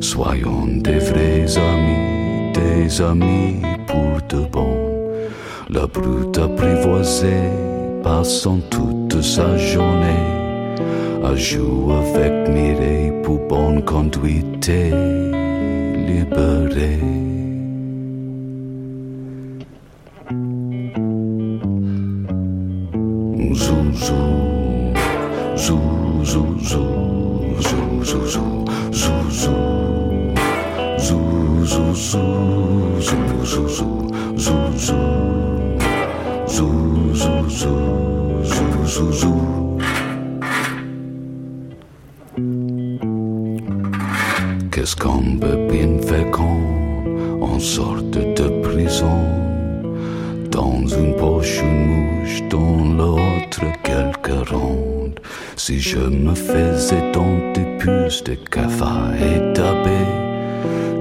Soyons des vrais amis, des amis pour de bon. La brute apprivoisée passant toute sa journée à jouer avec Mireille pour bonne conduite et libérée. Zou, zou, zou, zou, zou. Qu'est-ce qu'on peut bien faire quand on sort de prison? Dans une poche une mouche, dans l'autre quelques rondes. Si je me faisais de puces de cafard et d'abbé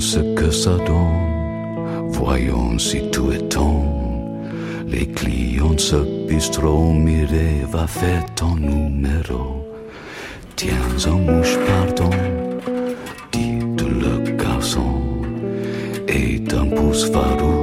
ce que ça donne. Voyons si tout est. Les clients de ce bistrot miré va faire ton numéro. Tiens un mouche, pardon, dit le garçon, et un pouce farouche.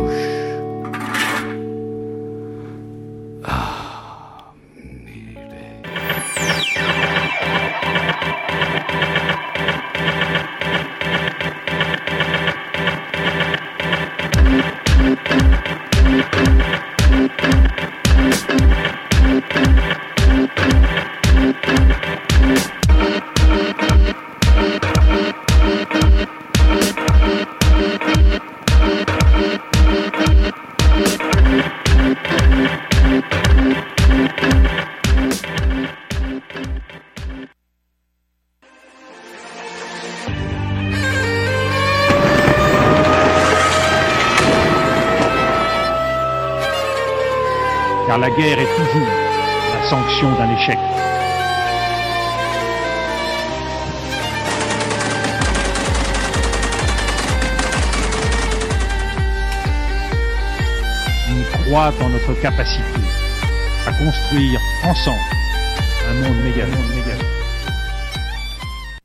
Croit en notre capacité à construire ensemble un monde méga.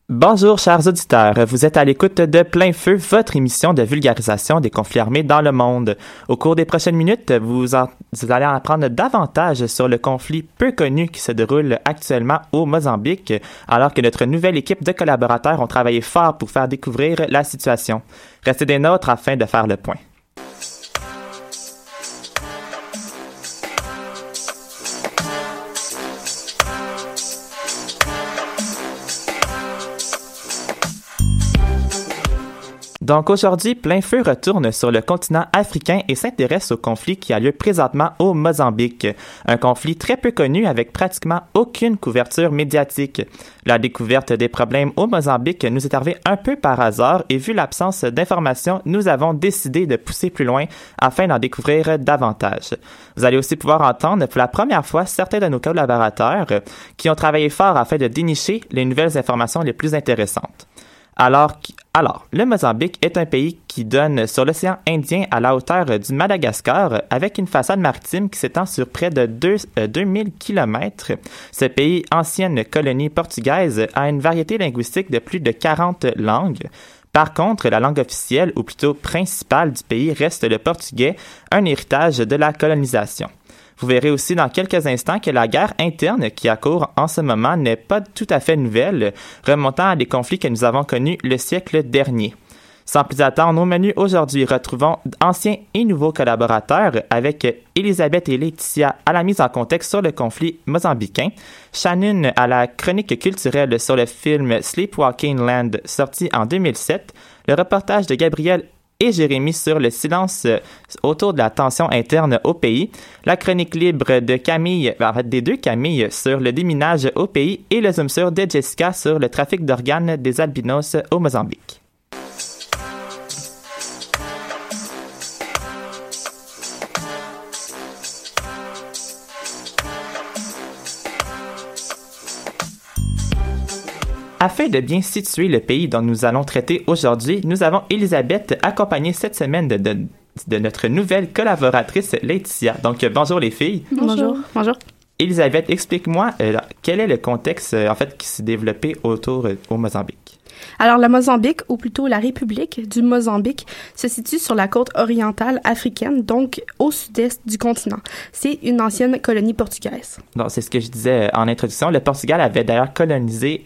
Bonjour chers auditeurs, vous êtes à l'écoute de Plein Feu, votre émission de vulgarisation des conflits armés dans le monde. Au cours des prochaines minutes, vous, allez apprendre davantage sur le conflit peu connu qui se déroule actuellement au Mozambique, alors que notre nouvelle équipe de collaborateurs ont travaillé fort pour faire découvrir la situation. Restez des nôtres afin de faire le point. Donc aujourd'hui, Plein Feu retourne sur le continent africain et s'intéresse au conflit qui a lieu présentement au Mozambique. Un conflit très peu connu avec pratiquement aucune couverture médiatique. La découverte des problèmes au Mozambique nous est arrivée un peu par hasard et vu l'absence d'informations, nous avons décidé de pousser plus loin afin d'en découvrir davantage. Vous allez aussi pouvoir entendre pour la première fois certains de nos collaborateurs qui ont travaillé fort afin de dénicher les nouvelles informations les plus intéressantes. Alors, le Mozambique est un pays qui donne sur l'océan Indien à la hauteur du Madagascar avec une façade maritime qui s'étend sur près de 2, 2000 km. Ce pays, ancienne colonie portugaise, a une variété linguistique de plus de 40 langues. Par contre, la langue officielle, ou plutôt principale du pays, reste le portugais, un héritage de la colonisation. Vous verrez aussi dans quelques instants que la guerre interne qui accourt en ce moment n'est pas tout à fait nouvelle, remontant à des conflits que nous avons connus le siècle dernier. Sans plus attendre, au menu aujourd'hui, retrouvons anciens et nouveaux collaborateurs avec Elisabeth et Laetitia à la mise en contexte sur le conflit mozambicain, Shannon à la chronique culturelle sur le film Sleepwalking Land sorti en 2007, le reportage de Gabriel et Jérémy sur le silence euh, autour de la tension interne au pays, la chronique libre de Camille, en fait des deux Camille sur le déminage au pays et le zoom sur de Jessica sur le trafic d'organes des albinos au Mozambique. Afin de bien situer le pays dont nous allons traiter aujourd'hui, nous avons Elisabeth accompagnée cette semaine de, de, notre nouvelle collaboratrice Laetitia. Donc bonjour les filles. Bonjour. Bonjour. Elisabeth, explique-moi euh, quel est le contexte euh, en fait qui s'est développé autour euh, au Mozambique? Alors, le Mozambique, ou plutôt la République du Mozambique, se situe sur la côte orientale africaine, donc au sud-est du continent. C'est une ancienne colonie portugaise. Donc, c'est ce que je disais en introduction. Le Portugal avait d'ailleurs colonisé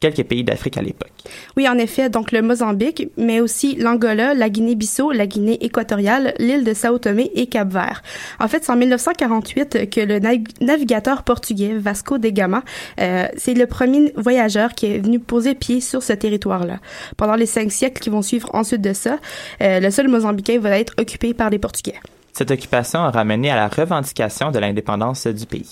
quelques pays d'Afrique à l'époque. Oui, en effet, donc le Mozambique, mais aussi l'Angola, la Guinée-Bissau, la Guinée équatoriale, l'île de Sao Tomé et Cap-Vert. En fait, c'est en 1948 que le navigateur portugais Vasco de Gama, euh, c'est le premier voyageur qui est venu poser pied sur ce territoire-là. Pendant les cinq siècles qui vont suivre ensuite de ça, euh, le sol mozambicain va être occupé par les Portugais. Cette occupation a ramené à la revendication de l'indépendance du pays.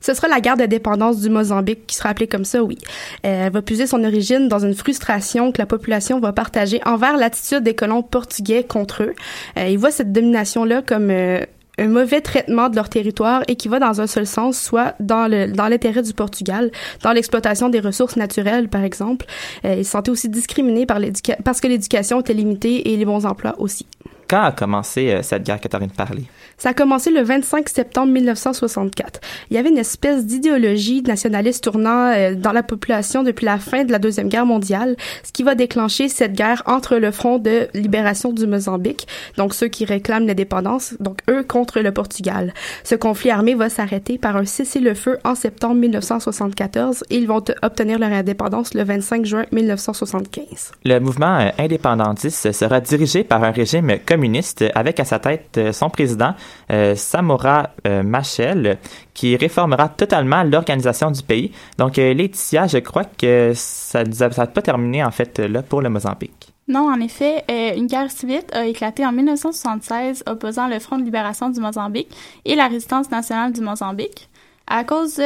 Ce sera la guerre de dépendance du Mozambique qui sera appelée comme ça, oui. Euh, elle va puiser son origine dans une frustration que la population va partager envers l'attitude des colons portugais contre eux. Euh, ils voient cette domination-là comme euh, un mauvais traitement de leur territoire et qui va dans un seul sens, soit dans l'intérêt du Portugal, dans l'exploitation des ressources naturelles, par exemple. ils se sentaient aussi discriminés par parce que l'éducation était limitée et les bons emplois aussi. Quand a commencé cette guerre que tu as de parler? Ça a commencé le 25 septembre 1964. Il y avait une espèce d'idéologie nationaliste tournant euh, dans la population depuis la fin de la Deuxième Guerre mondiale, ce qui va déclencher cette guerre entre le Front de libération du Mozambique, donc ceux qui réclament l'indépendance, donc eux contre le Portugal. Ce conflit armé va s'arrêter par un cessez-le-feu en septembre 1974 et ils vont obtenir leur indépendance le 25 juin 1975. Le mouvement indépendantiste sera dirigé par un régime communiste avec à sa tête son président euh, Samora euh, Machel, qui réformera totalement l'organisation du pays. Donc, euh, Laetitia, je crois que ça n'a pas terminé, en fait, là, pour le Mozambique. Non, en effet, une guerre civile a éclaté en 1976 opposant le Front de libération du Mozambique et la résistance nationale du Mozambique. À cause,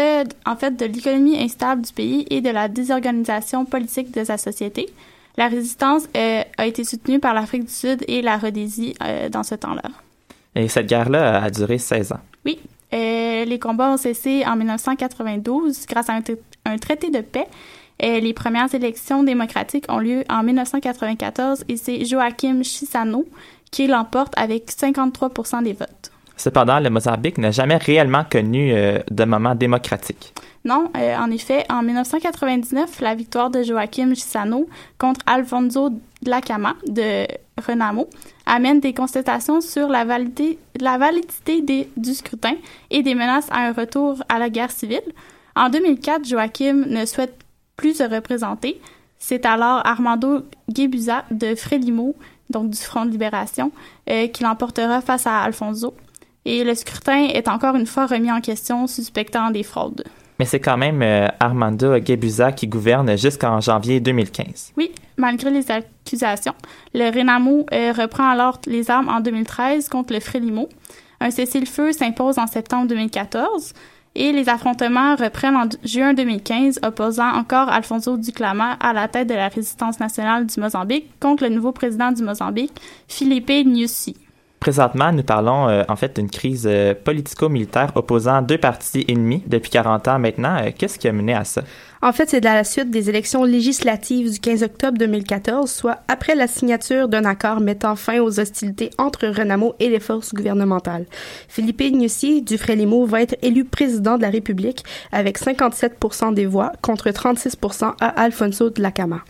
en fait, de l'économie instable du pays et de la désorganisation politique de sa société, la résistance a été soutenue par l'Afrique du Sud et la Rhodésie dans ce temps-là. Et cette guerre-là a duré 16 ans. Oui. Euh, les combats ont cessé en 1992 grâce à un, traité de paix. Et les premières élections démocratiques ont lieu en 1994 et c'est Joachim Chissano qui l'emporte avec 53% des votes. Cependant, le Mozambique n'a jamais réellement connu euh, de moment démocratique. Non, euh, en effet, en 1999, la victoire de Joachim Chissano contre Alfonso Dlacama de Renamo amène des constatations sur la validité, du scrutin et des menaces à un retour à la guerre civile. En 2004, Joachim ne souhaite plus se représenter. C'est alors Armando Guebuza de Frélimo, donc du Front de Libération, euh, qui l'emportera face à Alfonso. Et le scrutin est encore une fois remis en question, suspectant des fraudes. Mais c'est quand même euh, Armando Guebuza qui gouverne jusqu'en janvier 2015. Oui, malgré les accusations. Le Renamo euh, reprend alors les armes en 2013 contre le Frélimo. Un cessez-le-feu s'impose en septembre 2014 et les affrontements reprennent en juin 2015, opposant encore Alfonso Duclama à la tête de la résistance nationale du Mozambique contre le nouveau président du Mozambique, Filipe Nyusi. Présentement, nous parlons euh, en fait d'une crise euh, politico-militaire opposant deux partis ennemis depuis 40 ans maintenant. Euh, qu'est-ce qui a mené à ça? En fait, c'est de la suite des élections législatives du 15 octobre 2014, soit après la signature d'un accord mettant fin aux hostilités entre Renamo et les forces gouvernementales. Philippe Ignusi du Frélimo va être élu président de la République avec 57% des voix contre 36% à Alfonso de Lacama.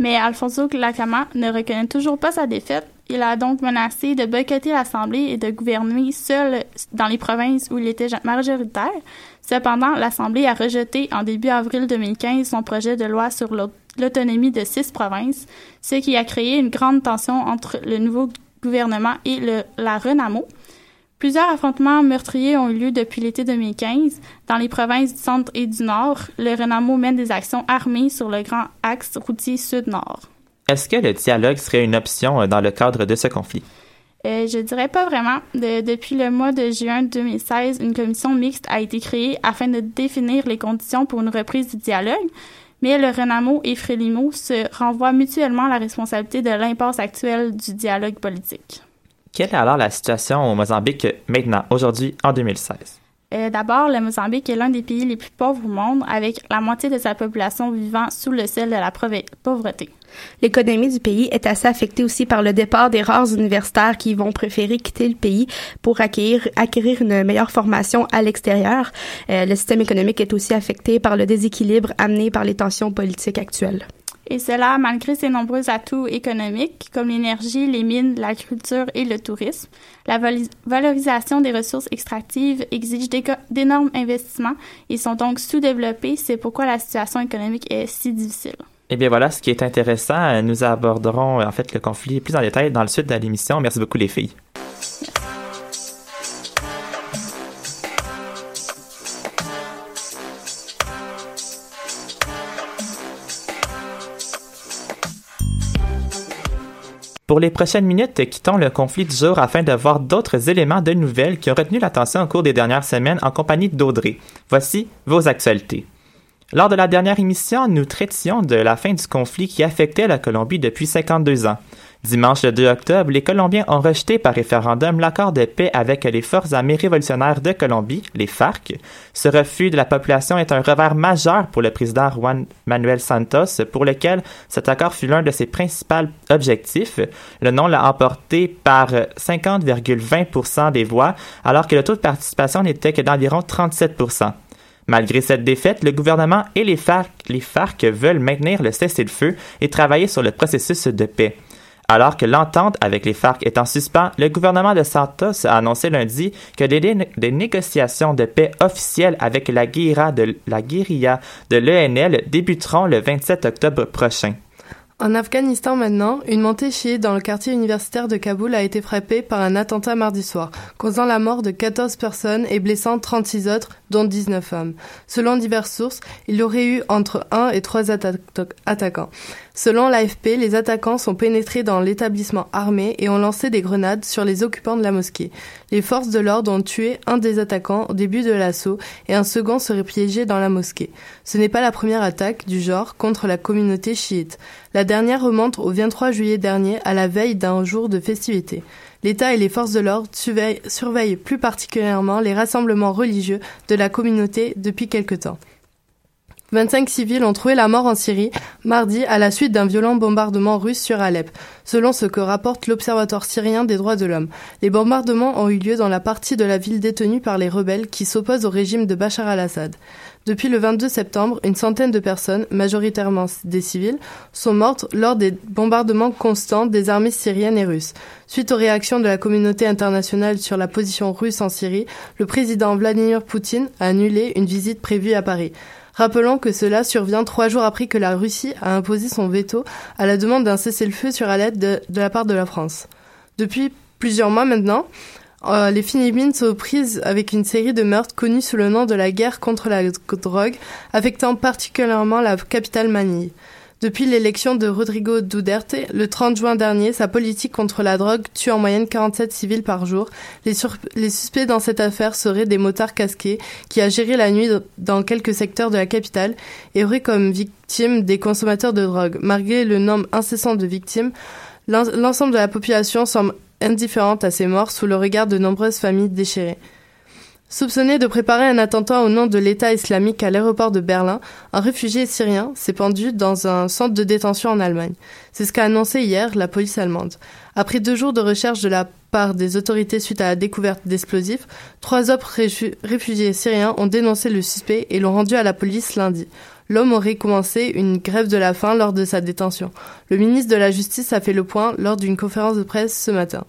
Mais Alfonso de Lacama ne reconnaît toujours pas sa défaite il a donc menacé de boycotter l'Assemblée et de gouverner seul dans les provinces où il était majoritaire. Cependant, l'Assemblée a rejeté en début avril 2015 son projet de loi sur l'autonomie de six provinces, ce qui a créé une grande tension entre le nouveau gouvernement et le, la Renamo. Plusieurs affrontements meurtriers ont eu lieu depuis l'été 2015. Dans les provinces du centre et du nord, le Renamo mène des actions armées sur le grand axe routier sud-nord. Est-ce que le dialogue serait une option dans le cadre de ce conflit? Euh, je dirais pas vraiment. depuis le mois de juin 2016, une commission mixte a été créée afin de définir les conditions pour une reprise du dialogue, mais le Renamo et Frélimo se renvoient mutuellement la responsabilité de l'impasse actuelle du dialogue politique. Quelle est alors la situation au Mozambique maintenant, aujourd'hui, en 2016? Euh, d'abord, le Mozambique est l'un des pays les plus pauvres au monde, avec la moitié de sa population vivant sous le seuil de la pauvreté. L'économie du pays est assez affectée aussi par le départ des rares universitaires qui vont préférer quitter le pays pour acquérir, une meilleure formation à l'extérieur. Euh, le système économique est aussi affecté par le déséquilibre amené par les tensions politiques actuelles. Et cela malgré ses nombreux atouts économiques comme l'énergie, les mines, l'agriculture et le tourisme. La valorisation des ressources extractives exige d'énormes investissements et sont donc sous-développés. C'est pourquoi la situation économique est si difficile. Eh bien voilà, ce qui est intéressant, nous aborderons en fait le conflit plus en détail dans le suite de l'émission. Merci beaucoup les filles. Pour les prochaines minutes, quittons le conflit du jour afin de voir d'autres éléments de nouvelles qui ont retenu l'attention au cours des dernières semaines en compagnie d'Audrey. Voici vos actualités. Lors de la dernière émission, nous traitions de la fin du conflit qui affectait la Colombie depuis 52 ans. Dimanche le 2 octobre, les Colombiens ont rejeté par référendum l'accord de paix avec les forces armées révolutionnaires de Colombie, les FARC. Ce refus de la population est un revers majeur pour le président Juan Manuel Santos, pour lequel cet accord fut l'un de ses principaux objectifs. Le non l'a emporté par 50,20% des voix, alors que le taux de participation n'était que d'environ 37%. Malgré cette défaite, le gouvernement et les FARC, les FARC veulent maintenir le cessez-le-feu et travailler sur le processus de paix. Alors que l'entente avec les FARC est en suspens, le gouvernement de Santos a annoncé lundi que des, négociations de paix officielles avec la guérilla de, l'ENL débuteront le 27 octobre prochain. En Afghanistan maintenant, une montée chiite dans le quartier universitaire de Kaboul a été frappée par un attentat mardi soir, causant la mort de 14 personnes et blessant 36 autres, dont 19 femmes. Selon diverses sources, il y aurait eu entre 1 et 3 attaquants. Selon l'AFP, les attaquants sont pénétrés dans l'établissement armé et ont lancé des grenades sur les occupants de la mosquée. Les forces de l'ordre ont tué un des attaquants au début de l'assaut et un second serait piégé dans la mosquée. Ce n'est pas la première attaque du genre contre la communauté chiite. La dernière remonte au 23 juillet dernier à la veille d'un jour de festivité. L'État et les forces de l'ordre surveillent plus particulièrement les rassemblements religieux de la communauté depuis quelque temps. 25 civils ont trouvé la mort en Syrie mardi à la suite d'un violent bombardement russe sur Alep, selon ce que rapporte l'Observatoire syrien des droits de l'homme. Les bombardements ont eu lieu dans la partie de la ville détenue par les rebelles qui s'opposent au régime de Bachar al-Assad. Depuis le 22 septembre, une centaine de personnes, majoritairement des civils, sont mortes lors des bombardements constants des armées syriennes et russes. Suite aux réactions de la communauté internationale sur la position russe en Syrie, le président Vladimir Poutine a annulé une visite prévue à Paris. Rappelons que cela survient trois jours après que la Russie a imposé son veto à la demande d'un cessez-le-feu sur Alep de, la part de la France. Depuis plusieurs mois maintenant, euh, les Philippines sont prises avec une série de meurtres connus sous le nom de la guerre contre la drogue, affectant particulièrement la capitale Manille. Depuis l'élection de Rodrigo Duterte, le 30 juin dernier, sa politique contre la drogue tue en moyenne 47 civils par jour. Les, suspects dans cette affaire seraient des motards casqués qui a géré la nuit dans quelques secteurs de la capitale et auraient comme victimes des consommateurs de drogue. Malgré le nombre incessant de victimes, l'ensemble de la population semble indifférente à ces morts sous le regard de nombreuses familles déchirées. Soupçonné de préparer un attentat au nom de l'État islamique à l'aéroport de Berlin, un réfugié syrien s'est pendu dans un centre de détention en Allemagne. C'est ce qu'a annoncé hier la police allemande. Après deux jours de recherche de la part des autorités suite à la découverte d'explosifs, trois autres réfugiés syriens ont dénoncé le suspect et l'ont rendu à la police lundi. L'homme aurait commencé une grève de la faim lors de sa détention. Le ministre de la Justice a fait le point lors d'une conférence de presse ce matin.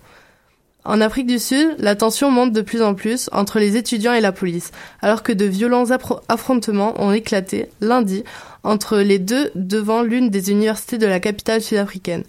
En Afrique du Sud, la tension monte de plus en plus entre les étudiants et la police, alors que de violents affrontements ont éclaté lundi entre les deux devant l'une des universités de la capitale sud-africaine.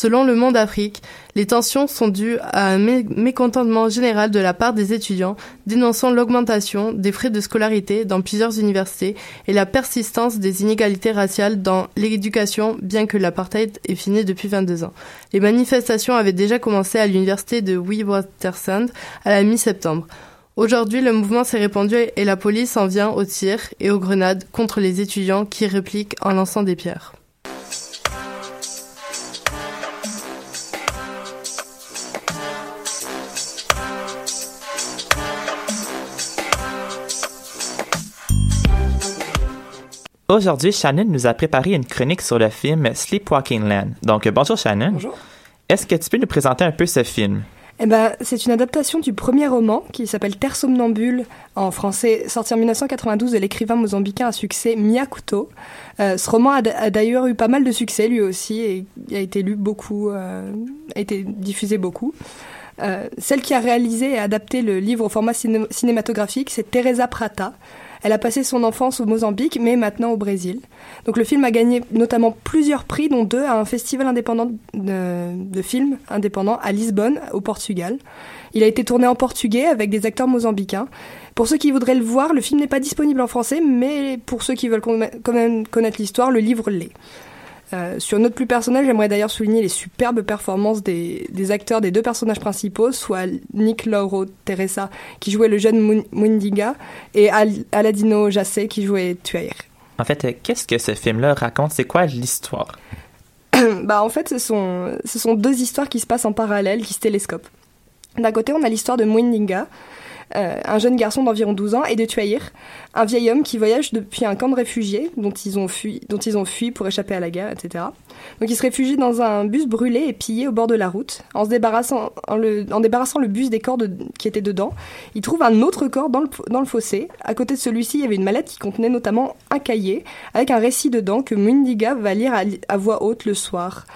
Selon Le Monde Afrique, les tensions sont dues à un mécontentement général de la part des étudiants, dénonçant l'augmentation des frais de scolarité dans plusieurs universités et la persistance des inégalités raciales dans l'éducation, bien que l'apartheid ait fini depuis 22 ans. Les manifestations avaient déjà commencé à l'université de Witwatersrand à la mi-septembre. Aujourd'hui, le mouvement s'est répandu et la police en vient aux tirs et aux grenades contre les étudiants qui répliquent en lançant des pierres. Aujourd'hui, Shannon nous a préparé une chronique sur le film Sleepwalking Land. Donc, bonjour Shannon. Bonjour. Est-ce que tu peux nous présenter un peu ce film? Eh ben, c'est une adaptation du premier roman qui s'appelle Terre somnambule en français, sorti en 1992 de l'écrivain mozambicain à succès Mia Couto. Euh, ce roman a, d'ailleurs eu pas mal de succès lui aussi et a été lu beaucoup, euh, a été diffusé beaucoup. Euh, celle qui a réalisé et adapté le livre au format cinématographique, c'est Teresa Prata. Elle a passé son enfance au Mozambique, mais maintenant au Brésil. Donc le film a gagné notamment plusieurs prix, dont deux à un festival indépendant de, films indépendants à Lisbonne, au Portugal. Il a été tourné en portugais avec des acteurs mozambicains. Pour ceux qui voudraient le voir, le film n'est pas disponible en français, mais pour ceux qui veulent quand même connaître l'histoire, le livre l'est. Euh, sur une note plus personnelle, j'aimerais d'ailleurs souligner les superbes performances des, acteurs des deux personnages principaux, soit Nick Lauro Teresa, qui jouait le jeune Mundiga, et Aladino Jassé, qui jouait Tuair. En fait, euh, qu'est-ce que ce film-là raconte? C'est quoi l'histoire? Bah, en fait, ce sont, ce sont deux histoires qui se passent en parallèle, qui se télescopent. D'un côté, on a l'histoire de Mwindinga, euh, un jeune garçon d'environ 12 ans, et de Tuaïr, un vieil homme qui voyage depuis un camp de réfugiés dont ils ont fui, dont ils ont fui pour échapper à la guerre, etc. Donc il se réfugie dans un bus brûlé et pillé au bord de la route. En se débarrassant, en, le, débarrassant le bus des corps qui étaient dedans, il trouve un autre corps dans le, dans le fossé. À côté de celui-ci, il y avait une mallette qui contenait notamment un cahier avec un récit dedans que Mundiga va lire à, voix haute le soir.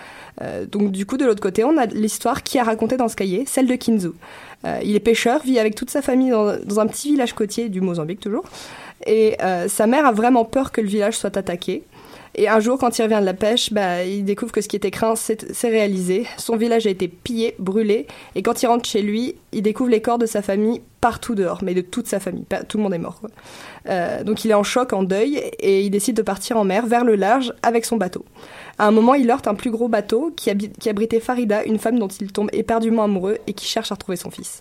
Euh, donc du coup, de l'autre côté, on a l'histoire qui a raconté dans ce cahier, celle de Kinzu. Euh, il est pêcheur, vit avec toute sa famille dans, un petit village côtier du Mozambique toujours. Et euh, sa mère a vraiment peur que le village soit attaqué. Et un jour, quand il revient de la pêche, bah, il découvre que ce qui était craint s'est réalisé. Son village a été pillé, brûlé. Et quand il rentre chez lui, il découvre les corps de sa famille partout dehors, mais de toute sa famille. Tout le monde est mort. Euh, donc il est en choc, en deuil, et il décide de partir en mer, vers le large, avec son bateau. À un moment, il heurte un plus gros bateau qui, abritait Farida, une femme dont il tombe éperdument amoureux et qui cherche à retrouver son fils.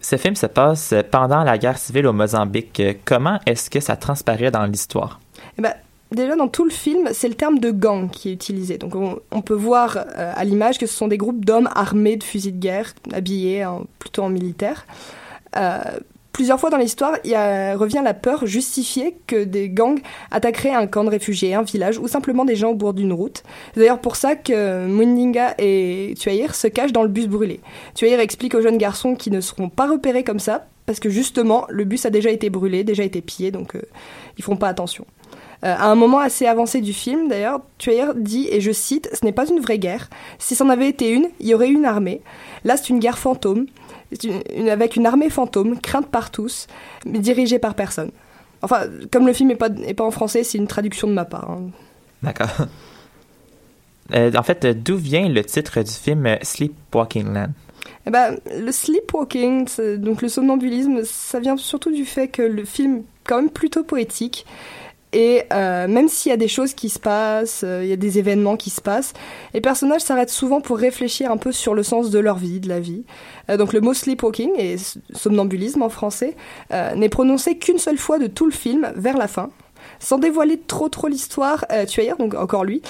Ce film se passe pendant la guerre civile au Mozambique. Comment est-ce que ça transparaît dans l'histoire? Eh ben, Déjà, dans tout le film, c'est le terme de gang qui est utilisé. Donc, on, peut voir euh, à l'image que ce sont des groupes d'hommes armés de fusils de guerre, habillés plutôt en militaire. Euh, Plusieurs fois dans l'histoire, il revient la peur justifiée que des gangs attaqueraient un camp de réfugiés, un village ou simplement des gens au bord d'une route. C'est d'ailleurs pour ça que Mundinga et Tuaïr se cachent dans le bus brûlé. Tuaïr explique aux jeunes garçons qu'ils ne seront pas repérés comme ça parce que justement le bus a déjà été brûlé, déjà été pillé, donc euh, ils font pas attention. Euh, à un moment assez avancé du film, d'ailleurs, Tuaïr dit, et je cite, Ce n'est pas une vraie guerre. Si c'en avait été une, il y aurait eu une armée. Là, c'est une guerre fantôme avec une armée fantôme, crainte par tous, mais dirigée par personne. Enfin, comme le film n'est pas, pas en français, c'est une traduction de ma part. Hein. D'accord. Euh, en fait, d'où vient le titre du film euh, Sleepwalking Land eh ben, le sleepwalking, donc le somnambulisme, ça vient surtout du fait que le film est quand même plutôt poétique et euh, même s'il y a des choses qui se passent, euh, il y a des événements qui se passent, les personnages s'arrêtent souvent pour réfléchir un peu sur le sens de leur vie, de la vie. Euh, donc le mot sleepwalking, et somnambulisme en français, n'est prononcé qu'une seule fois de tout le film, vers la fin. Sans dévoiler trop trop l'histoire, euh, Tuayer, donc encore lui,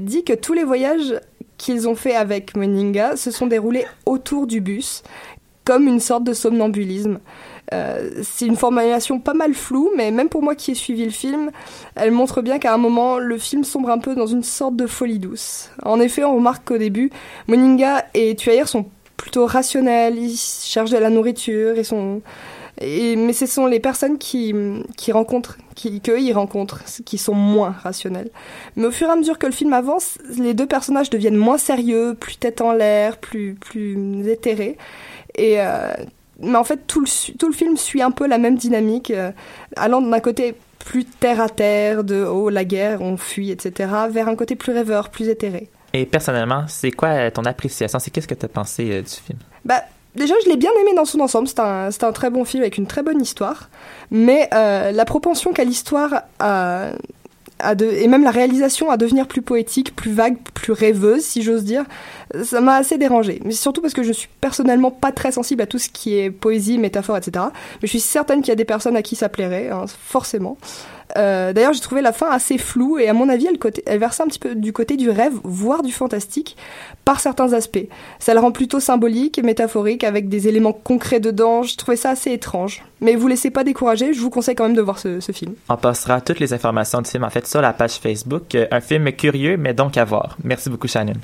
dit que tous les voyages qu'ils ont fait avec Meninga se sont déroulés autour du bus, comme une sorte de somnambulisme. Euh, c'est une formulation pas mal floue, mais même pour moi qui ai suivi le film, elle montre bien qu'à un moment, le film sombre un peu dans une sorte de folie douce. En effet, on remarque qu'au début, Moninga et Tuaïr sont plutôt rationnels, ils cherchent de la nourriture, et sont... Mais ce sont les personnes qui, qui rencontrent, qui, qu'eux ils rencontrent, qui sont moins rationnelles. Mais au fur et à mesure que le film avance, les deux personnages deviennent moins sérieux, plus tête en l'air, plus, plus éthérés. Et euh, mais en fait, tout le, tout le film suit un peu la même dynamique, euh, allant d'un côté plus terre à terre, de oh la guerre, on fuit, etc., vers un côté plus rêveur, plus éthéré. Et personnellement, c'est quoi ton appréciation? C'est qu'est-ce que tu as pensé du film? Bah déjà, je l'ai bien aimé dans son ensemble. C'est un, un, très bon film avec une très bonne histoire. Mais euh, la propension qu'a l'histoire à, et même la réalisation à devenir plus poétique, plus vague, plus rêveuse, si j'ose dire, ça m'a assez dérangé. Mais surtout parce que je suis personnellement pas très sensible à tout ce qui est poésie, métaphore, etc. Mais je suis certaine qu'il y a des personnes à qui ça plairait, hein, forcément. Euh, D'ailleurs, j'ai trouvé la fin assez floue et à mon avis, elle, côté, elle versait un petit peu du côté du rêve, voire du fantastique, par certains aspects. Ça le rend plutôt symbolique et métaphorique avec des éléments concrets dedans. Je trouvais ça assez étrange. Mais vous laissez pas décourager, je vous conseille quand même de voir ce, film. On passera toutes les informations du film en fait sur la page Facebook. Un film curieux, mais donc à voir. Merci beaucoup, Shannon.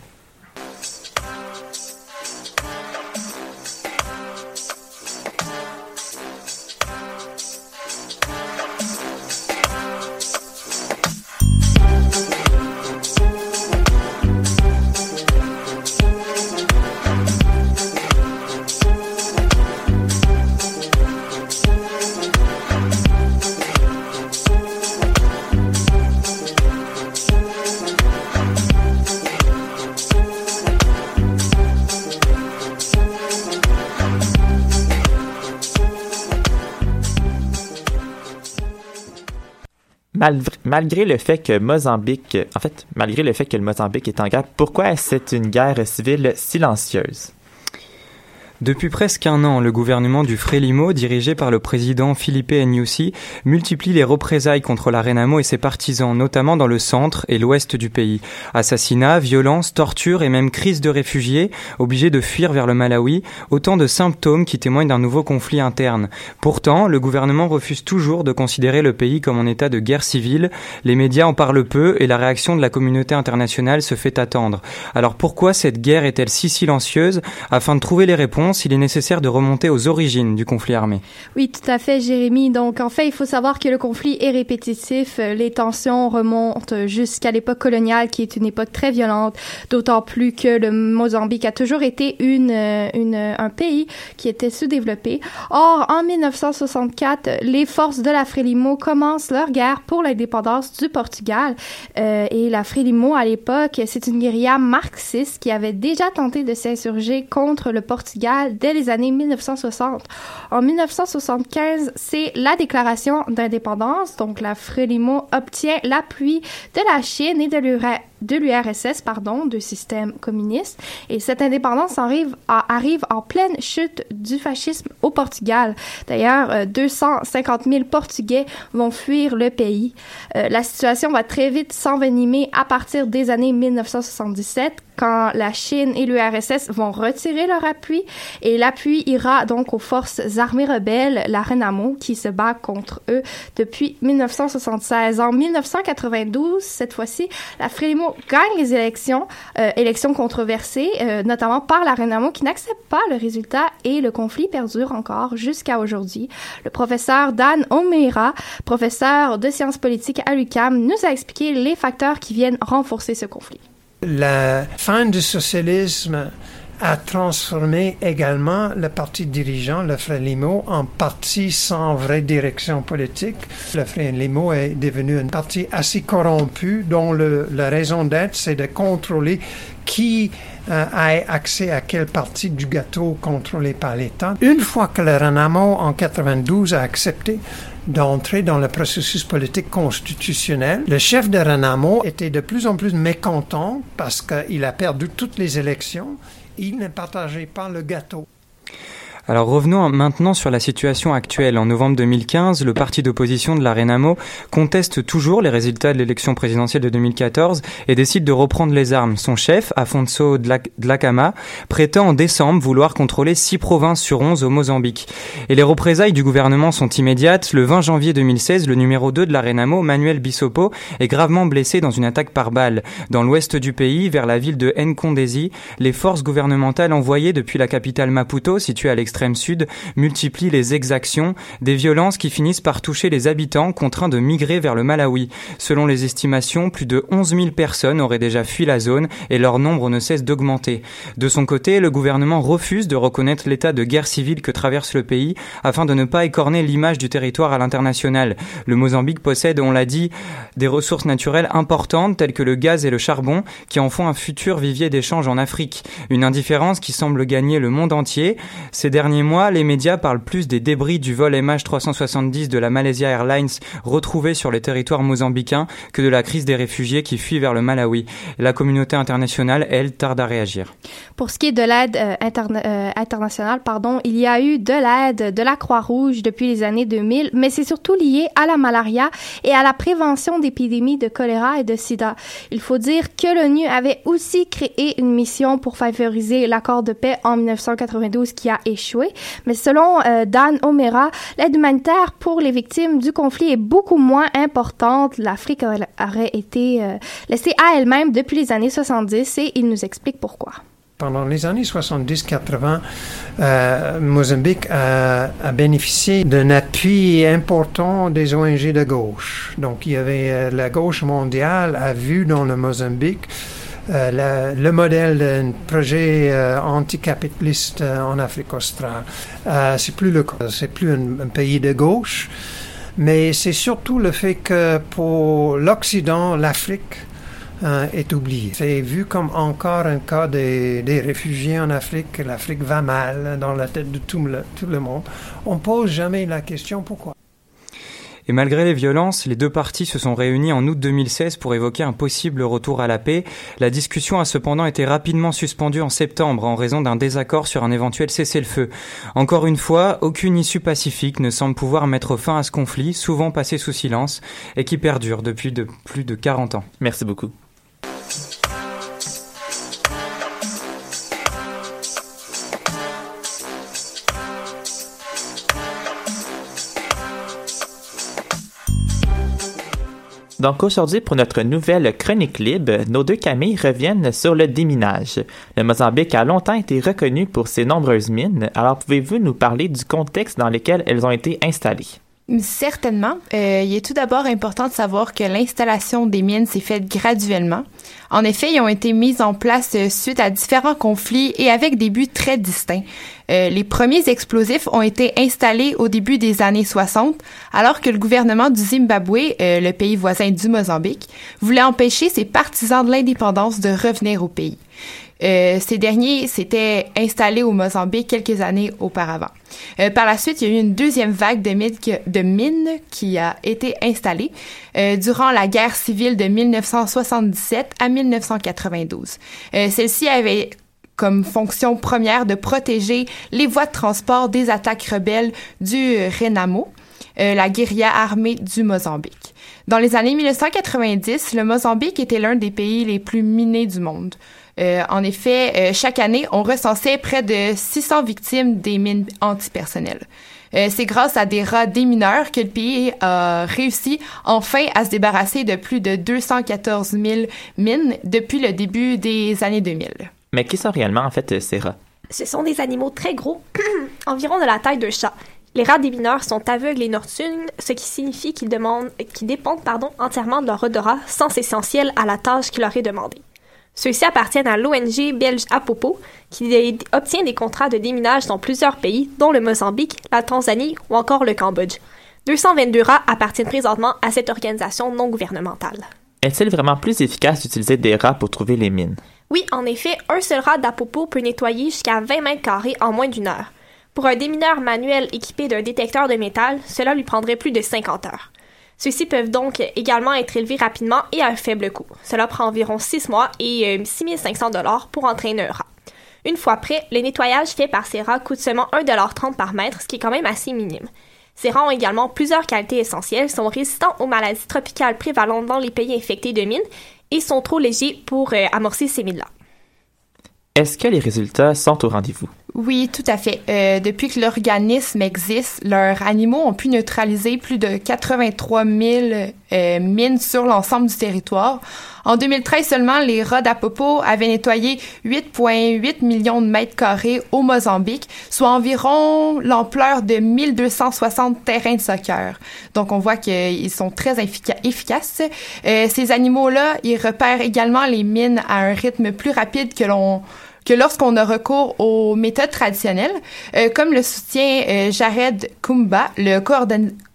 Malgré le fait que Mozambique, en fait, malgré le fait que le Mozambique est en guerre, pourquoi est-ce une guerre civile silencieuse? Depuis presque un an, le gouvernement du Frélimo, dirigé par le président Philippe Nyusi, multiplie les représailles contre la Renamo et ses partisans, notamment dans le centre et l'ouest du pays. Assassinats, violences, tortures et même crise de réfugiés, obligés de fuir vers le Malawi, autant de symptômes qui témoignent d'un nouveau conflit interne. Pourtant, le gouvernement refuse toujours de considérer le pays comme en état de guerre civile, les médias en parlent peu et la réaction de la communauté internationale se fait attendre. Alors pourquoi cette guerre est-elle si silencieuse? Afin de trouver les réponses, il est nécessaire de remonter aux origines du conflit armé. Oui, tout à fait, Jérémy. Donc, en fait, il faut savoir que le conflit est répétitif. Les tensions remontent jusqu'à l'époque coloniale, qui est une époque très violente, d'autant plus que le Mozambique a toujours été une, une, un pays qui était sous-développé. Or, en 1964, les forces de la Frélimo commencent leur guerre pour l'indépendance du Portugal. Euh, et la Frélimo, à l'époque, c'est une guérilla marxiste qui avait déjà tenté de s'insurger contre le Portugal dès les années 1960. En 1975, c'est la déclaration d'indépendance, donc la Frélimo obtient l'appui de la Chine et de de l'URSS, pardon, de système communiste. Et cette indépendance arrive, arrive en pleine chute du fascisme au Portugal. D'ailleurs, 250 euh, 000 Portugais vont fuir le pays. Euh, la situation va très vite s'envenimer à partir des années 1977 quand la Chine et l'URSS vont retirer leur appui et l'appui ira donc aux forces armées rebelles, la Renamo, qui se bat contre eux depuis 1976. En 1992, cette fois-ci, la Gagne les élections, euh, élections controversées, euh, notamment par la Renamo qui n'accepte pas le résultat et le conflit perdure encore jusqu'à aujourd'hui. Le professeur Dan O'Meara, professeur de sciences politiques à l'UQAM, nous a expliqué les facteurs qui viennent renforcer ce conflit. La fin du socialisme a transformé également le parti dirigeant, le Frélimo, en parti sans vraie direction politique. Le Frélimo est devenu un parti assez corrompu dont la raison d'être, c'est de contrôler qui euh, a accès à quelle partie du gâteau contrôlé par l'État. Une fois que le Renamo en 92 a accepté d'entrer dans le processus politique constitutionnel. Le chef de Renamo était de plus en plus mécontent parce qu'il a perdu toutes les élections il ne partageait pas le gâteau. Alors revenons maintenant sur la situation actuelle. En novembre 2015, le parti d'opposition de la Renamo conteste toujours les résultats de l'élection présidentielle de 2014 et décide de reprendre les armes. Son chef, Afonso Dlakama, prétend en décembre vouloir contrôler six provinces sur 11 au Mozambique. Et les représailles du gouvernement sont immédiates. Le 20 janvier 2016, le numéro 2 de la Renamo, Manuel Bissopo, est gravement blessé dans une attaque par balle. Dans l'ouest du pays, vers la ville de Nkondesi, les forces gouvernementales envoyées depuis la capitale Maputo, située à l'extérieur l'extrême sud multiplient les exactions, des violences qui finissent par toucher les habitants contraints de migrer vers le Malawi. Selon les estimations, plus de 11 000 personnes auraient déjà fui la zone et leur nombre ne cesse d'augmenter. De son côté, le gouvernement refuse de reconnaître l'état de guerre civile que traverse le pays afin de ne pas écorner l'image du territoire à l'international. Le Mozambique possède, on l'a dit, des ressources naturelles importantes telles que le gaz et le charbon qui en font un futur vivier d'échange en Afrique. Une indifférence qui semble gagner le monde entier. Ces derniers mois, les médias parlent plus des débris du vol MH370 de la Malaysia Airlines retrouvé sur les territoires mozambicains que de la crise des réfugiés qui fuient vers le Malawi. La communauté internationale, elle, tarde à réagir. Pour ce qui est de l'aide euh, euh, internationale, pardon, il y a eu de l'aide de la Croix-Rouge depuis les années 2000, mais c'est surtout lié à la malaria et à la prévention d'épidémies de choléra et de sida. Il faut dire que l'ONU avait aussi créé une mission pour favoriser l'accord de paix en 1992 qui a échoué. Mais selon euh, Dan Omera, l'aide humanitaire pour les victimes du conflit est beaucoup moins importante. L'Afrique aurait été euh, laissée à elle-même depuis les années 70 et il nous explique pourquoi. Pendant les années 70-80, euh, Mozambique a, a bénéficié d'un appui important des ONG de gauche. Donc, il y avait euh, la gauche mondiale a vu dans le Mozambique euh, le modèle d'un projet euh, anticapitaliste euh, en Afrique australe. c'est plus le c'est plus un, pays de gauche, mais c'est surtout le fait que pour l'Occident, l'Afrique est oubliée. C'est vu comme encore un cas des, des réfugiés en Afrique. L'Afrique va mal dans la tête de tout le, tout le monde. On pose jamais la question pourquoi. Et malgré les violences, les deux parties se sont réunies en août 2016 pour évoquer un possible retour à la paix. La discussion a cependant été rapidement suspendue en septembre en raison d'un désaccord sur un éventuel cessez-le-feu. Encore une fois, aucune issue pacifique ne semble pouvoir mettre fin à ce conflit, souvent passé sous silence, et qui perdure depuis de plus de 40 ans. Merci beaucoup. Donc aujourd'hui, pour notre nouvelle chronique libre, nos deux Camilles reviennent sur le déminage. Le Mozambique a longtemps été reconnu pour ses nombreuses mines, alors pouvez-vous nous parler du contexte dans lequel elles ont été installées? Certainement. Euh, il est tout d'abord important de savoir que l'installation des mines s'est faite graduellement. En effet, ils ont été mis en place euh, suite à différents conflits et avec des buts très distincts. Euh, les premiers explosifs ont été installés au début des années 60, alors que le gouvernement du Zimbabwe, le pays voisin du Mozambique, voulait empêcher ses partisans de l'indépendance de revenir au pays. Euh, ces derniers s'étaient installés au Mozambique quelques années auparavant. Euh, par la suite, il y a eu une deuxième vague de, mines, qui a été installée euh, durant la guerre civile de 1977 à 1992. Celle-ci avait comme fonction première de protéger les voies de transport des attaques rebelles du Renamo, la guérilla armée du Mozambique. Dans les années 1990, le Mozambique était l'un des pays les plus minés du monde. Euh, en effet, euh, chaque année, on recensait près de 600 victimes des mines antipersonnelles. Euh, c'est grâce à des rats démineurs que le pays a réussi enfin à se débarrasser de plus de 214 000 mines depuis le début des années 2000. Mais qui sont réellement en fait ces rats? Ce sont des animaux très gros, environ de la taille d'un chat. Les rats démineurs sont aveugles et nocturnes, ce qui signifie qu'ils, qu'ils dépendent pardon, entièrement de leur odorat, sens essentiel à la tâche qui leur est demandée. Ceux-ci appartiennent à l'ONG belge Apopo, qui obtient des contrats de déminage dans plusieurs pays, dont le Mozambique, la Tanzanie ou encore le Cambodge. 222 rats appartiennent présentement à cette organisation non gouvernementale. Est-il vraiment plus efficace d'utiliser des rats pour trouver les mines? Oui, en effet, un seul rat d'Apopo peut nettoyer jusqu'à 20 mètres carrés en moins d'une heure. Pour un démineur manuel équipé d'un détecteur de métal, cela lui prendrait plus de 50 heures. Ceux-ci peuvent donc également être élevés rapidement et à un faible coût. Cela prend environ 6 mois et 6500 euh, dollars pour entraîner un rat. Une fois prêt, le nettoyage fait par ces rats coûte seulement 1,30$ par mètre, ce qui est quand même assez minime. Ces rats ont également plusieurs qualités essentielles, sont résistants aux maladies tropicales prévalentes dans les pays infectés de mines et sont trop légers pour euh, amorcer ces mines-là. Est-ce que les résultats sont au rendez-vous? Oui, tout à fait. Euh, depuis que l'organisme existe, leurs animaux ont pu neutraliser plus de 83 000 euh, mines sur l'ensemble du territoire. En 2013 seulement, les rats d'Apopo avaient nettoyé 8,8 millions de mètres carrés au Mozambique, soit environ l'ampleur de 1260 terrains de soccer. Donc on voit qu'ils sont très efficaces. Euh, ces animaux-là, ils repèrent également les mines à un rythme plus rapide que l'on que lorsqu'on a recours aux méthodes traditionnelles, euh, comme le soutient euh, Jared Kumba, le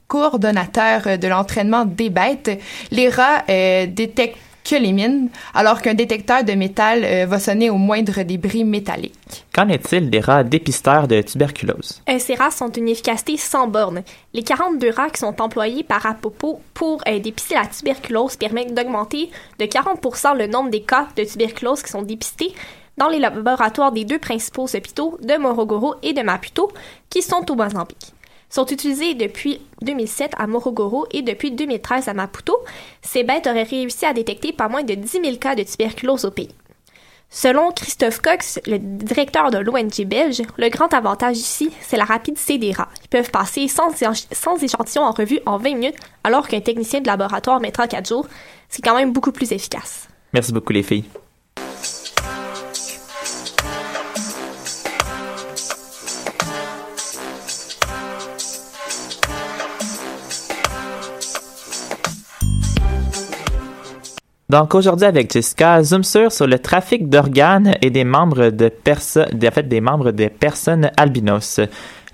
coordonnateur de l'entraînement des bêtes, les rats euh, détectent que les mines, alors qu'un détecteur de métal va sonner au moindre débris métallique. Qu'en est-il des rats dépisteurs de tuberculose? ces rats sont d'une efficacité sans borne. Les 42 rats qui sont employés par Apopo pour dépister la tuberculose permettent d'augmenter de 40% le nombre des cas de tuberculose qui sont dépistés dans les laboratoires des deux principaux hôpitaux de Morogoro et de Maputo, qui sont au Mozambique. Sont utilisés depuis 2007 à Morogoro et depuis 2013 à Maputo. Ces bêtes auraient réussi à détecter pas moins de 10 000 cas de tuberculose au pays. Selon Christophe Cox, le directeur de l'ONG belge, le grand avantage ici, c'est la rapidité des rats. Ils peuvent passer sans, sans échantillon en revue en 20 minutes, alors qu'un technicien de laboratoire mettra 4 jours. C'est quand même beaucoup plus efficace. Merci beaucoup les filles. Donc aujourd'hui avec Jessica, zoom sur sur le trafic d'organes et des membres de personnes, en fait des membres des personnes albinos.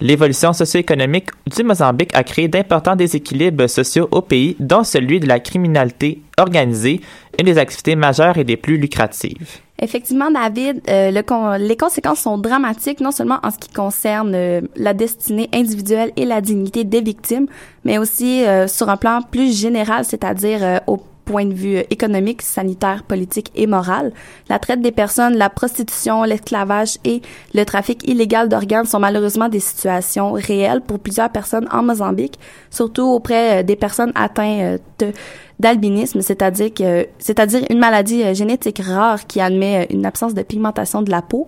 L'évolution socio-économique du Mozambique a créé d'importants déséquilibres sociaux au pays, dont celui de la criminalité organisée, une des activités majeures et des plus lucratives. Effectivement, David, euh, le les conséquences sont dramatiques, non seulement en ce qui concerne euh, la destinée individuelle et la dignité des victimes, mais aussi euh, sur un plan plus général, c'est-à-dire au point de vue économique, sanitaire, politique et moral. La traite des personnes, la prostitution, l'esclavage et le trafic illégal d'organes sont malheureusement des situations réelles pour plusieurs personnes en Mozambique, surtout auprès euh, des personnes atteintes euh, d'albinisme, c'est-à-dire c'est-à-dire une maladie euh, génétique rare qui admet une absence de pigmentation de la peau.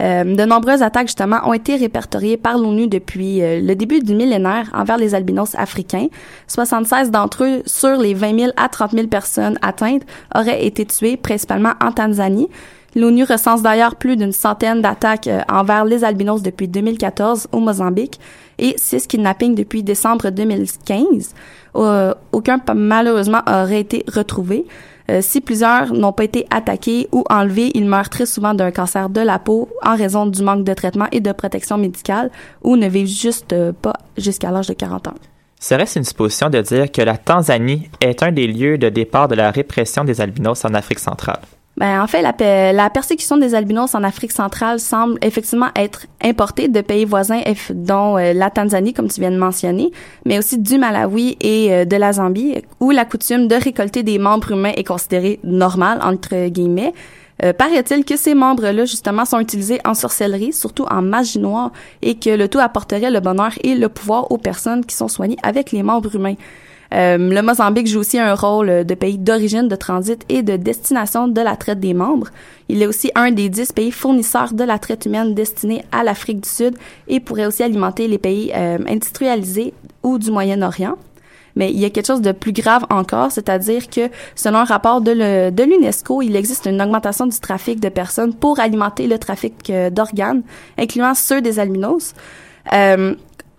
Euh, de nombreuses attaques, justement, ont été répertoriées par l'ONU depuis euh, le début du millénaire envers les albinos africains. 76 d'entre eux, sur les 20 000 à 30 000 personnes atteintes, auraient été tués, principalement en Tanzanie. L'ONU recense d'ailleurs plus d'une centaine d'attaques euh, envers les albinos depuis 2014 au Mozambique et six kidnappings depuis décembre 2015. aucun, malheureusement, aurait été retrouvé. Euh, si plusieurs n'ont pas été attaqués ou enlevés, ils meurent très souvent d'un cancer de la peau en raison du manque de traitement et de protection médicale ou ne vivent juste euh, pas jusqu'à l'âge de 40 ans. Serait-ce une supposition de dire que la Tanzanie est un des lieux de départ de la répression des albinos en Afrique centrale? Ben, en fait, la, persécution des albinos en Afrique centrale semble effectivement être importée de pays voisins, dont euh, la Tanzanie, comme tu viens de mentionner, mais aussi du Malawi et euh, de la Zambie, où la coutume de récolter des membres humains est considérée normale, entre guillemets. Euh, paraît-il que ces membres-là, justement, sont utilisés en sorcellerie, surtout en magie noire, et que le tout apporterait le bonheur et le pouvoir aux personnes qui sont soignées avec les membres humains. Euh, le Mozambique joue aussi un rôle de pays d'origine, de transit et de destination de la traite des membres. Il est aussi un des dix pays fournisseurs de la traite humaine destinée à l'Afrique du Sud et pourrait aussi alimenter les pays euh, industrialisés ou du Moyen-Orient. Mais il y a quelque chose de plus grave encore, c'est-à-dire que selon un rapport de l'UNESCO, il existe une augmentation du trafic de personnes pour alimenter le trafic euh, d'organes, incluant ceux des albinos. Euh,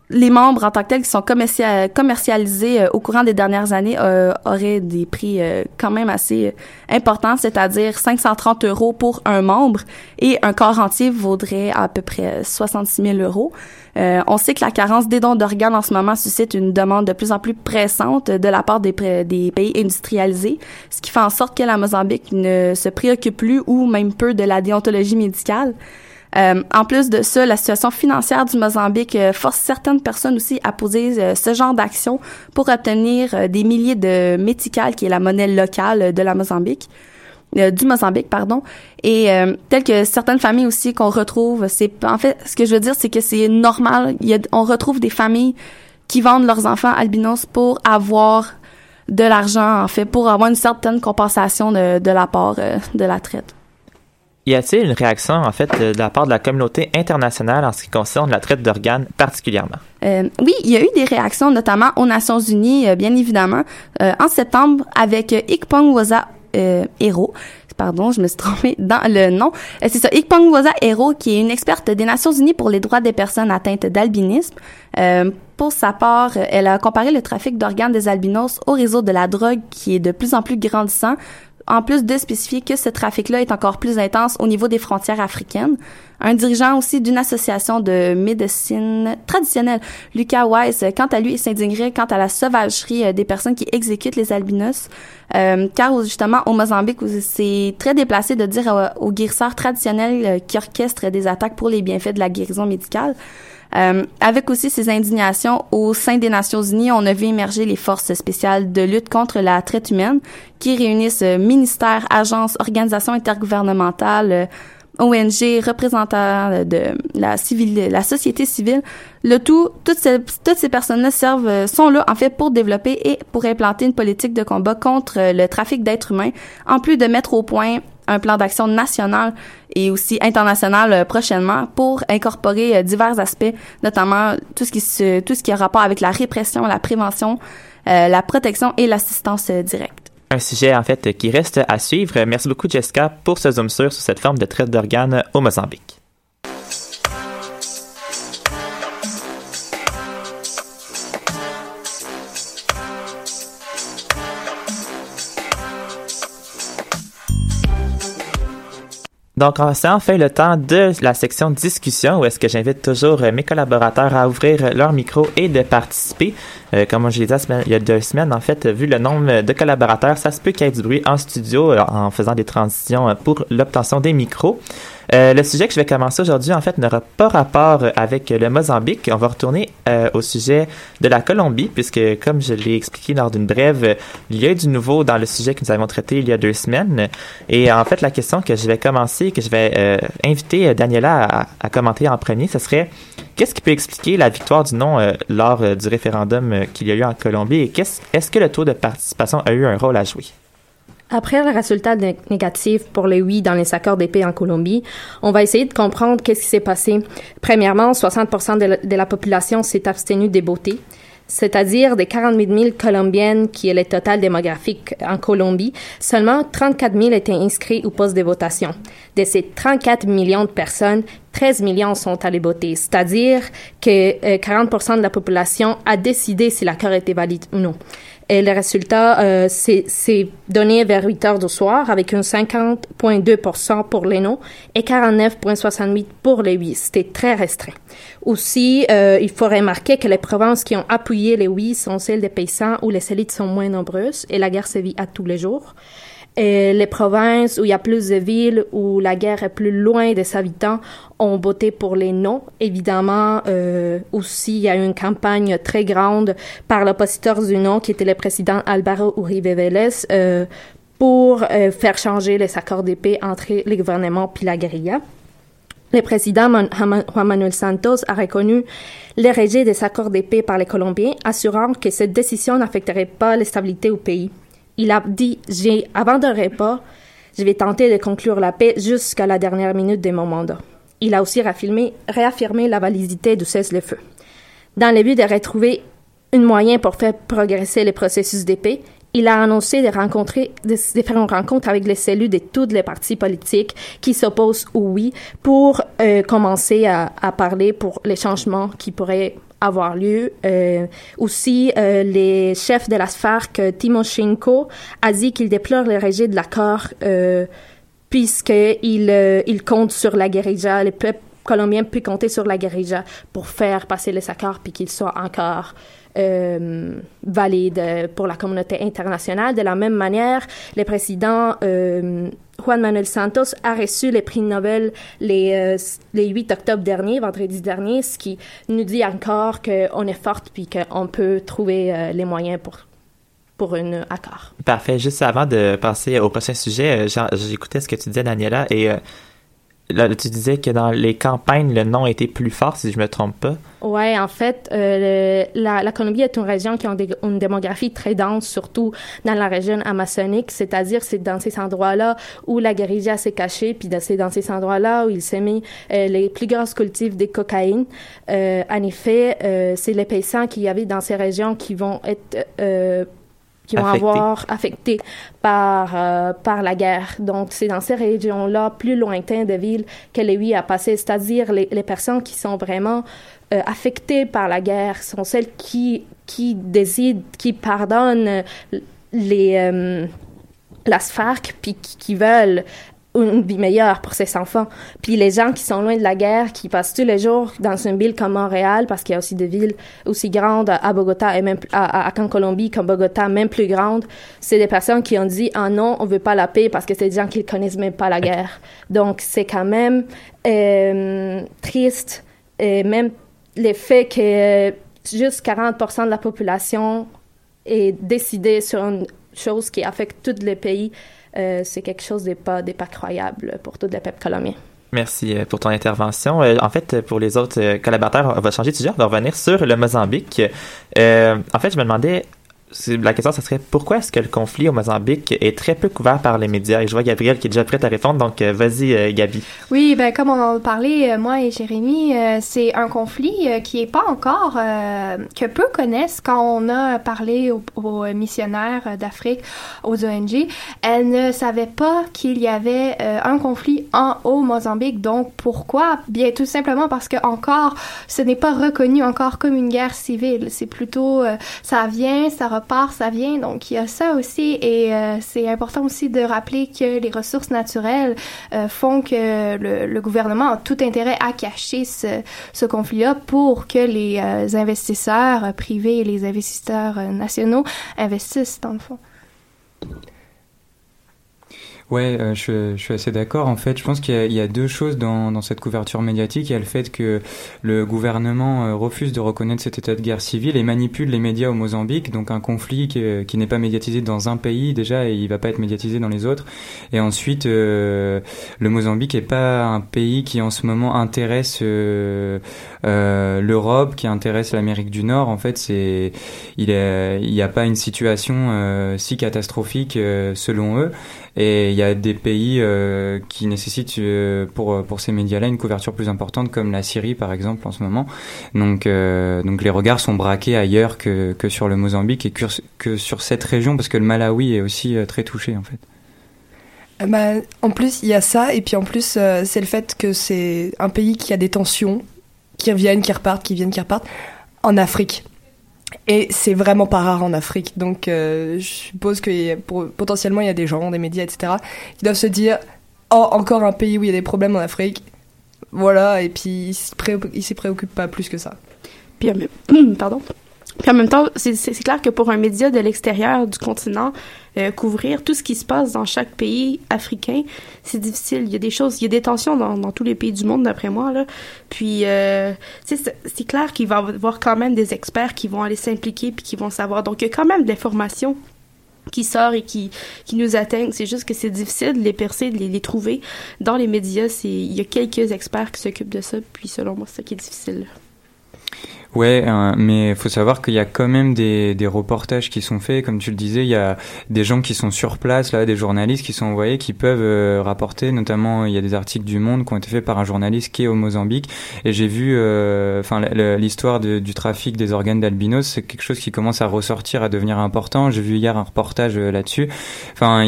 les membres en tant que tels qui sont commercialisés euh, au courant des dernières années euh, auraient des prix euh, quand même assez importants, c'est-à-dire 530 euros pour un membre et un corps entier vaudrait à peu près 66 000 euros. on sait que la carence des dons d'organes en ce moment suscite une demande de plus en plus pressante de la part des, des pays industrialisés, ce qui fait en sorte que la Mozambique ne se préoccupe plus ou même peu de la déontologie médicale. Euh, en plus de ça, la situation financière du Mozambique euh, force certaines personnes aussi à poser euh, ce genre d'action pour obtenir des milliers de méticales, qui est la monnaie locale de la Mozambique. du Mozambique, pardon, et tel que certaines familles aussi qu'on retrouve, c'est en fait ce que je veux dire, c'est que c'est normal. On retrouve des familles qui vendent leurs enfants albinos pour avoir de l'argent, en fait, pour avoir une certaine compensation de, de la part de la traite. Y a-t-il une réaction, en fait, de la part de la communauté internationale en ce qui concerne la traite d'organes particulièrement? Euh, oui, il y a eu des réactions, notamment aux Nations Unies, euh, bien évidemment, euh, en septembre avec Ikpongwaza euh, Hero. Pardon, je me suis trompée dans le nom. C'est ça, Ikpongwaza Hero, qui est une experte des Nations Unies pour les droits des personnes atteintes d'albinisme. Pour sa part, elle a comparé le trafic d'organes des albinos au réseau de la drogue qui est de plus en plus grandissant, en plus de spécifier que ce trafic-là est encore plus intense au niveau des frontières africaines. Un dirigeant aussi d'une association de médecine traditionnelle, Lucas Weiss, quant à lui, s'indignerait quant à la sauvagerie euh, des personnes qui exécutent les albinos, euh, car justement au Mozambique, c'est très déplacé de dire euh, aux guérisseurs traditionnels euh, qui orchestrent des attaques pour les bienfaits de la guérison médicale. Euh, avec aussi ces indignations au sein des Nations Unies, on a vu émerger les forces spéciales de lutte contre la traite humaine qui réunissent euh, ministères, agences, organisations intergouvernementales, euh, ONG, représentants de la, société civile. Le tout, toutes ces, personnes-là servent, euh, sont là en fait pour développer et pour implanter une politique de combat contre euh, le trafic d'êtres humains, en plus de mettre au point un plan d'action national et aussi international euh, prochainement pour incorporer euh, divers aspects, notamment tout ce qui se, a rapport avec la répression, la prévention, euh, la protection et l'assistance euh, directe. Un sujet, en fait, qui reste à suivre. Merci beaucoup, Jessica, pour ce zoom sur cette forme de traite d'organes au Mozambique. Donc, c'est enfin le temps de la section discussion où est-ce que j'invite toujours mes collaborateurs à ouvrir leur micro et de participer. Euh, comme je l'ai dit il y a deux semaines, en fait, vu le nombre de collaborateurs, ça se peut qu'il y ait du bruit en studio euh, en faisant des transitions euh, pour l'obtention des micros. Euh, le sujet que je vais commencer aujourd'hui, en fait, n'aura pas rapport avec le Mozambique. On va retourner euh, au sujet de la Colombie, puisque, comme je l'ai expliqué lors d'une brève, il y a du nouveau dans le sujet que nous avons traité il y a deux semaines. Et en fait, la question que je vais commencer, que je vais euh, inviter Daniela à, commenter en premier, ce serait qu'est-ce qui peut expliquer la victoire du non lors du référendum qu'il y a eu en Colombie? Et est-ce que le taux de participation a eu un rôle à jouer? Après le résultat né- négatif pour les oui dans les accords de paix en Colombie, on va essayer de comprendre qu'est-ce qui s'est passé. Premièrement, 60% de la, population s'est abstenue de voter, c'est-à-dire des 48 000 Colombiennes qui est le total démographique en Colombie. Seulement 34 000 étaient inscrits au poste de votation. De ces 34 millions de personnes, 13 millions sont allés voter, c'est-à-dire que euh, 40% de la population a décidé si l'accord était valide ou non. Et le résultat, euh, c'est donné vers 8 heures du soir avec un 50,2% pour les non et 49,68% pour les oui. C'était très restreint. Aussi, euh, il faut remarquer que les provinces qui ont appuyé les oui sont celles des paysans où les élites sont moins nombreuses et la guerre se vit à tous les jours. Et les provinces où il y a plus de villes, où la guerre est plus loin des habitants, ont voté pour les non. Évidemment, euh, aussi, il y a eu une campagne très grande par l'oppositeur du non, qui était le président Alvaro Uribe Vélez, euh, pour euh, faire changer les accords de paix entre le gouvernement puis la guérilla. Le président Juan Manuel Santos a reconnu le rejet des accords de paix par les Colombiens, assurant que cette décision n'affecterait pas la stabilité au pays. Il a dit, j'ai abandonnerai pas, je vais tenter de conclure la paix jusqu'à la dernière minute de mon mandat. Il a aussi réaffirmé, la validité du cessez-le-feu. Dans le but de retrouver un moyen pour faire progresser le processus de paix, il a annoncé de rencontrer, faire une rencontre avec les cellules de tous les partis politiques qui s'opposent au oui pour euh, commencer à parler pour les changements qui pourraient avoir lieu. Euh, aussi, euh, les chefs de la FARC, euh, Timoshenko, a dit qu'il déplore le rejet de l'accord euh, puisqu'il euh, il compte sur la guérilla, le peuple colombien peut compter sur la guérilla pour faire passer les accords puis qu'ils soient encore euh, valide pour la communauté internationale. De la même manière, le président Juan Manuel Santos a reçu le prix Nobel les, euh, les 8 octobre dernier, vendredi dernier, ce qui nous dit encore qu'on est forte puis qu'on peut trouver euh, les moyens pour, pour un accord. Parfait. Juste avant de passer au prochain sujet, euh, j'écoutais ce que tu disais, Daniela, et euh, là, tu disais que dans les campagnes, le nom était plus fort, si je me trompe pas. Ouais, en fait, euh, la, Colombie est une région qui a une démographie très dense, surtout dans la région amazonique, c'est-à-dire c'est dans ces endroits-là où la guérilla s'est cachée, puis c'est dans ces endroits-là où il s'est mis euh, les plus grands cultifs de cocaïne. Euh, en effet, c'est les paysans qui y avait dans ces régions qui vont être qui vont avoir affectés par euh, par la guerre. Donc c'est dans ces régions-là plus lointaines de villes que Lévi a passé, c'est-à-dire les, les personnes qui sont vraiment euh, affectées par la guerre sont celles qui qui décident, qui pardonnent les euh, la FARC puis qui, qui veulent une vie meilleure pour ses enfants. Puis les gens qui sont loin de la guerre, qui passent tous les jours dans une ville comme Montréal, parce qu'il y a aussi des villes aussi grandes à Bogota et même à, à, à Colombie comme Bogota, même plus grandes, c'est des personnes qui ont dit ah non, on veut pas la paix parce que c'est des gens qui connaissent même pas la guerre. Donc c'est quand même euh, triste et même le fait que juste 40% de la population est décidée sur une chose qui affecte tous les pays euh, c'est quelque chose de pas, croyable pour tout le peuple colombien. Merci euh, pour ton intervention. Euh, en fait, pour les autres collaborateurs, on va changer de sujet, on va revenir sur le Mozambique. en fait, je me demandais, la question, ce serait pourquoi est-ce que le conflit au Mozambique est très peu couvert par les médias? Et je vois Gabrielle qui est déjà prête à répondre, donc vas-y, euh, Gabi. Oui, ben comme on en parlé, euh, moi et Jérémy, euh, c'est un conflit euh, qui est pas encore, euh, que peu connaissent quand on a parlé aux, missionnaires d'Afrique, aux ONG. Elles ne savaient pas qu'il y avait euh, un conflit en, au Mozambique. Donc pourquoi? Bien tout simplement parce que encore, ce n'est pas reconnu encore comme une guerre civile. C'est plutôt, euh, ça vient, ça repart, ça vient. Donc, il y a ça aussi. Et euh, c'est important aussi de rappeler que les ressources naturelles euh, font que le, gouvernement a tout intérêt à cacher ce, ce conflit-là pour que les euh, investisseurs privés et les investisseurs nationaux investissent dans le fond. Ouais, euh, je, je, suis assez d'accord. En fait, je pense qu'il y, y, a deux choses dans, dans, cette couverture médiatique. Il y a le fait que le gouvernement euh, refuse de reconnaître cet état de guerre civile et manipule les médias au Mozambique. Donc un conflit qui, qui n'est pas médiatisé dans un pays déjà et il va pas être médiatisé dans les autres. Et ensuite, euh, le Mozambique est pas un pays qui en ce moment intéresse euh, l'Europe, qui intéresse l'Amérique du Nord. En fait, c'est il n'y a pas une situation si catastrophique selon eux. Et il y a des pays euh, qui nécessitent euh, pour pour ces médias-là une couverture plus importante, comme la Syrie par exemple en ce moment. Donc euh, donc les regards sont braqués ailleurs que que sur le Mozambique et que, que sur cette région parce que le Malawi est aussi euh, très touché en fait. Bah, en plus, il y a ça, et puis en plus, euh, c'est le fait que c'est un pays qui a des tensions, qui reviennent, qui repartent, qui viennent, qui repartent, en Afrique. Et c'est vraiment pas rare en Afrique. Donc, euh, je suppose que pour, potentiellement, il y a des gens, des médias, etc., qui doivent se dire Oh, encore un pays où il y a des problèmes en Afrique. Voilà, et puis ils s'y préoccupent, pas plus que ça. Pardon. Puis en même temps, c'est clair que pour un média de l'extérieur du continent, euh, couvrir tout ce qui se passe dans chaque pays africain, c'est difficile. Il y a des choses, il y a des tensions dans, dans tous les pays du monde, d'après moi. Là. Puis, euh, c'est clair qu'il va y avoir quand même des experts qui vont aller s'impliquer puis qui vont savoir. Donc, il y a quand même de l'information qui sort et qui, qui nous atteignent. C'est juste que c'est difficile de les percer, de les, les trouver. Dans les médias, il y a quelques experts qui s'occupent de ça. Puis, selon moi, c'est ça qui est difficile. Ouais, euh, mais il faut savoir qu'il y a quand même des, des reportages qui sont faits, comme tu le disais, il y a des gens qui sont sur place, là, des journalistes qui sont envoyés, qui peuvent euh, rapporter, notamment il y a des articles du Monde qui ont été faits par un journaliste qui est au Mozambique, et j'ai vu, enfin, euh, l'histoire de, du trafic des organes d'albinos, c'est quelque chose qui commence à ressortir, à devenir important. J'ai vu hier un reportage là-dessus. Enfin,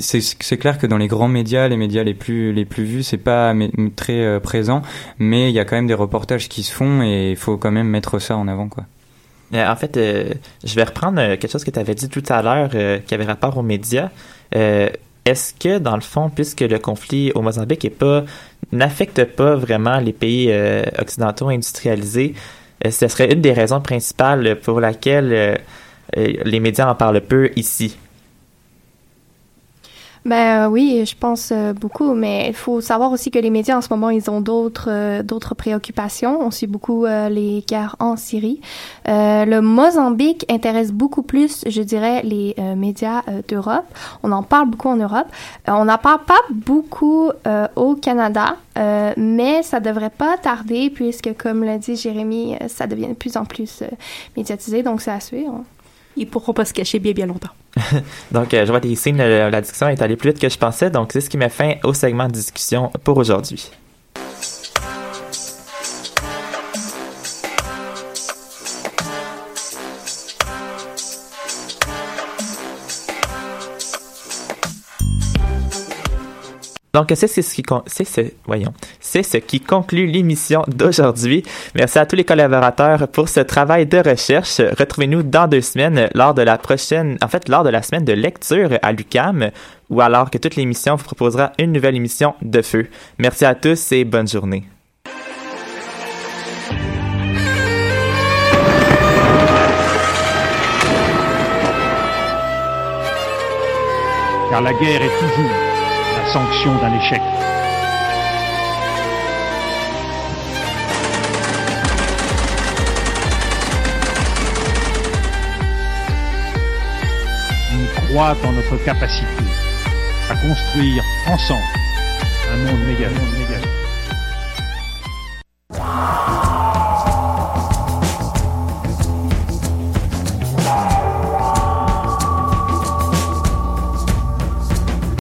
c'est clair que dans les grands médias, les médias les plus les plus vus, c'est pas très présent, mais il y a quand même des reportages qui se font et il faut quand même mettre ça en avant quoi. Euh, en fait, euh, je vais reprendre euh, quelque chose que tu avais dit tout à l'heure qui avait rapport aux médias. Est-ce que, dans le fond, puisque le conflit au Mozambique n'affecte pas vraiment les pays occidentaux industrialisés, ce serait une des raisons principales pour laquelle les médias en parlent peu ici? Ben euh, oui, je pense euh, beaucoup, mais il faut savoir aussi que les médias en ce moment, ils ont d'autres euh, d'autres préoccupations. On suit beaucoup les guerres en Syrie. le Mozambique intéresse beaucoup plus, je dirais, les médias d'Europe. On en parle beaucoup en Europe. on n'en parle pas beaucoup au Canada, mais ça devrait pas tarder puisque, comme l'a dit Jérémy, ça devient de plus en plus médiatisé, donc c'est à suivre. Ils pourront pas se cacher bien bien longtemps. donc, euh, je vois des signes, la discussion est allée plus vite que je pensais, donc c'est ce qui met fin au segment de discussion pour aujourd'hui. Donc, c'est ce qui, c'est ce, voyons, c'est ce qui conclut l'émission d'aujourd'hui. Merci à tous les collaborateurs pour ce travail de recherche. Retrouvez-nous dans deux semaines lors de la prochaine, en fait, lors de la semaine de lecture à l'UCAM, ou alors que toute l'émission vous proposera une nouvelle émission de feu. Merci à tous et bonne journée. Car la guerre est toujours sanction d'un échec. croit en notre capacité à construire ensemble un monde meilleur. Un monde meilleur.